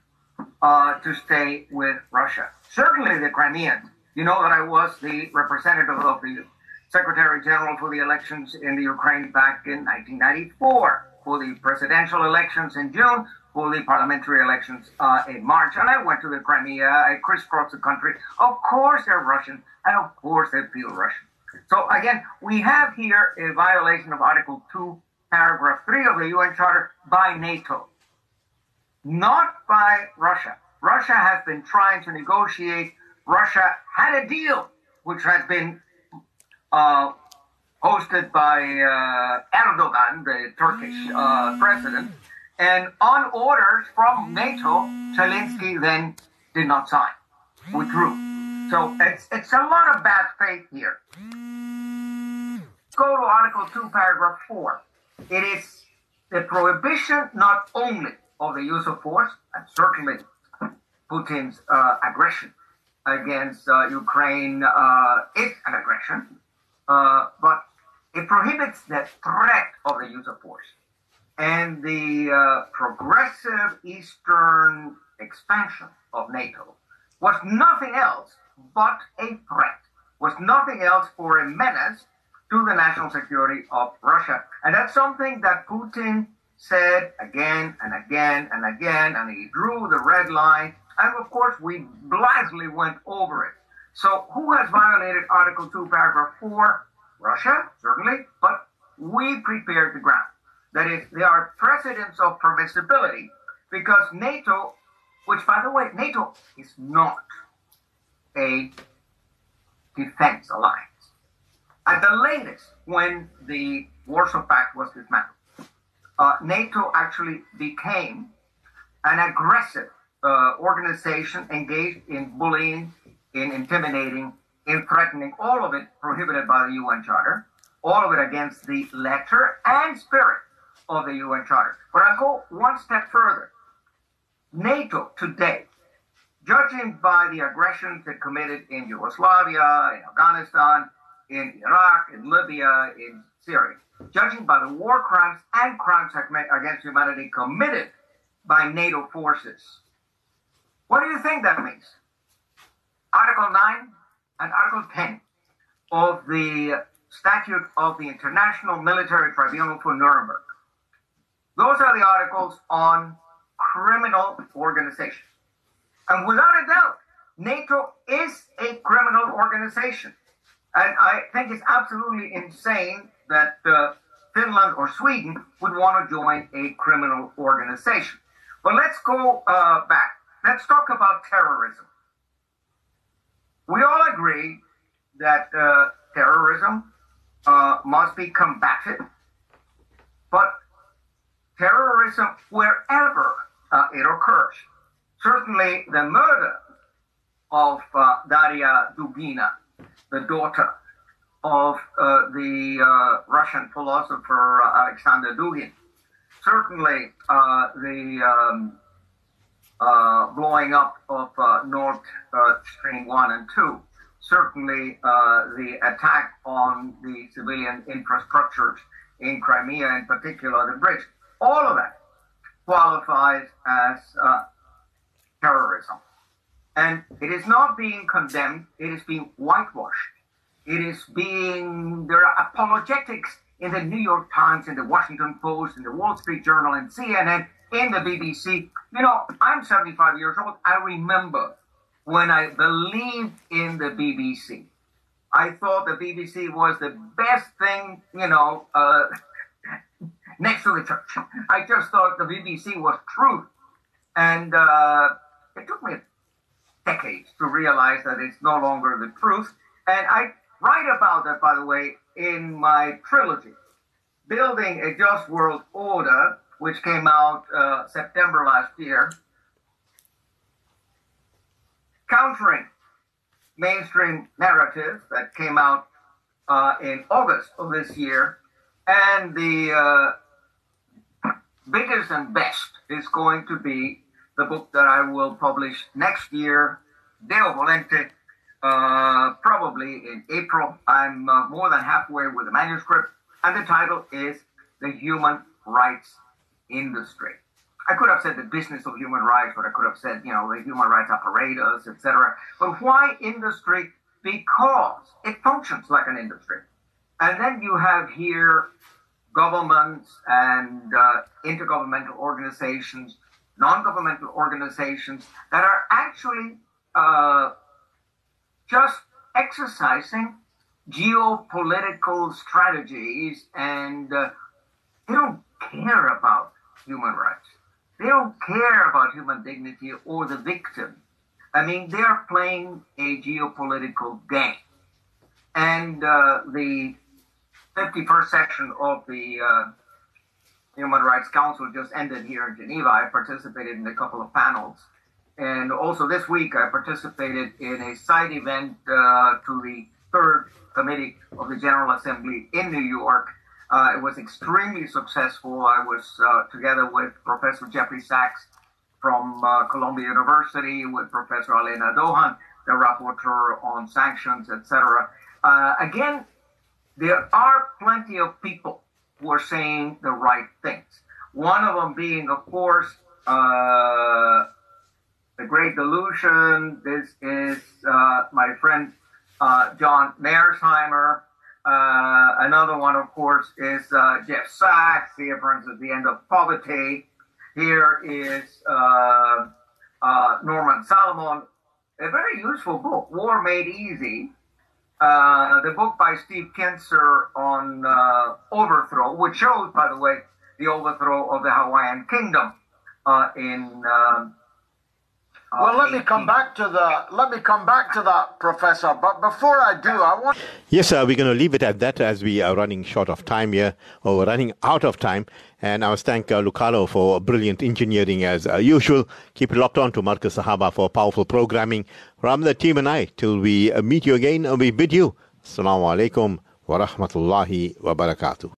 uh, to stay with Russia. Certainly the Crimeans. You know that I was the representative of the Secretary General for the elections in the Ukraine back in 1994, for the presidential elections in June, for the parliamentary elections uh, in March. And I went to the Crimea. I crisscrossed the country. Of course they're Russian, and of course they feel Russian. So again, we have here a violation of Article 2, Paragraph 3 of the UN Charter by NATO not by Russia. Russia has been trying to negotiate. Russia had a deal which had been uh, hosted by uh, Erdogan, the Turkish uh, president, and on orders from NATO, Zelensky then did not sign, withdrew. So it's, it's a lot of bad faith here. Go to Article 2, Paragraph 4. It is the prohibition not only of the use of force, and certainly Putin's uh, aggression against uh, Ukraine uh, is an aggression, uh, but it prohibits the threat of the use of force. And the uh, progressive Eastern expansion of NATO was nothing else but a threat, was nothing else for a menace to the national security of Russia. And that's something that Putin said again and again and again, and he drew the red line. And of course, we blithely went over it. So, who has violated Article 2, Paragraph 4? Russia, certainly, but we prepared the ground. That is, there are precedents of permissibility because NATO, which by the way, NATO is not a defense alliance. At the latest, when the Warsaw Pact was dismantled, uh, NATO actually became an aggressive uh, organization engaged in bullying, in intimidating, in threatening, all of it prohibited by the UN Charter, all of it against the letter and spirit of the UN Charter. But I'll go one step further. NATO today, judging by the aggressions it committed in Yugoslavia, in Afghanistan, in Iraq, in Libya, in Syria, judging by the war crimes and crimes against humanity committed by NATO forces. What do you think that means? Article 9 and Article 10 of the Statute of the International Military Tribunal for Nuremberg. Those are the articles on criminal organizations. And without a doubt, NATO is a criminal organization. And I think it's absolutely insane that uh, Finland or Sweden would want to join a criminal organization. But let's go uh, back. Let's talk about terrorism. We all agree that uh, terrorism uh, must be combated, but terrorism, wherever uh, it occurs, certainly the murder of uh, Daria Dugina, the daughter of uh, the uh, Russian philosopher uh, Alexander Dugin. Certainly, uh, the um, uh, blowing up of Nord Stream 1 and 2. Certainly, the attack on the civilian infrastructures in Crimea, in particular the bridge. All of that qualifies as terrorism. And it is not being condemned, it is being whitewashed it is being, there are apologetics in the New York Times, in the Washington Post, in the Wall Street Journal, in CNN, in the BBC. You know, I'm 75 years old. I remember when I believed in the BBC. I thought the BBC was the best thing, you know, uh, *laughs* next to the church. I just thought the BBC was truth. And uh, it took me decades to realize that it's no longer the truth. And I write about that, by the way, in my trilogy, Building a Just World Order, which came out uh, September last year, countering mainstream narratives that came out uh, in August of this year, and the uh, biggest and best is going to be the book that I will publish next year, Deo Volente, uh, probably in April. I'm uh, more than halfway with the manuscript, and the title is The Human Rights Industry. I could have said the business of human rights, but I could have said, you know, the human rights apparatus, etc. But why industry? Because it functions like an industry. And then you have here governments and uh, intergovernmental organizations, non-governmental organizations that are actually uh, just exercising geopolitical strategies and uh, they don't care about human rights. They don't care about human dignity or the victim. I mean, they're playing a geopolitical game. And uh, the 51st section of the uh, Human Rights Council just ended here in Geneva. I participated in a couple of panels and also this week, I participated in a side event uh, to the third committee of the General Assembly in New York. Uh, it was extremely successful. I was uh, together with Professor Jeffrey Sachs, from uh, Columbia University with Professor Alena Douhan, the rapporteur on sanctions, etc. Uh, again, there are plenty of people who are saying the right things. One of them being, of course, uh, the Great Delusion. This is uh, my friend uh, John Mearsheimer. Uh, another one, of course, is uh, Jeff Sachs, The Appearance at the End of Poverty. Here is uh, Norman Solomon, a very useful book, War Made Easy. Uh, the book by Steve Kinzer on uh, overthrow, which shows, by the way, the overthrow of the Hawaiian kingdom uh, in um, well, let me come back to the let me come back to that, Professor. But before I do, I want. Yes, sir. We're going to leave it at that as we are running short of time here, or we're running out of time. And I must thank uh, Lucalo for brilliant engineering as uh, usual. Keep it locked on to Marcus Sahaba for powerful programming. From the team and I, till we uh, meet you again, we bid you. Assalamu alaikum wa rahmatullahi wa barakatuh.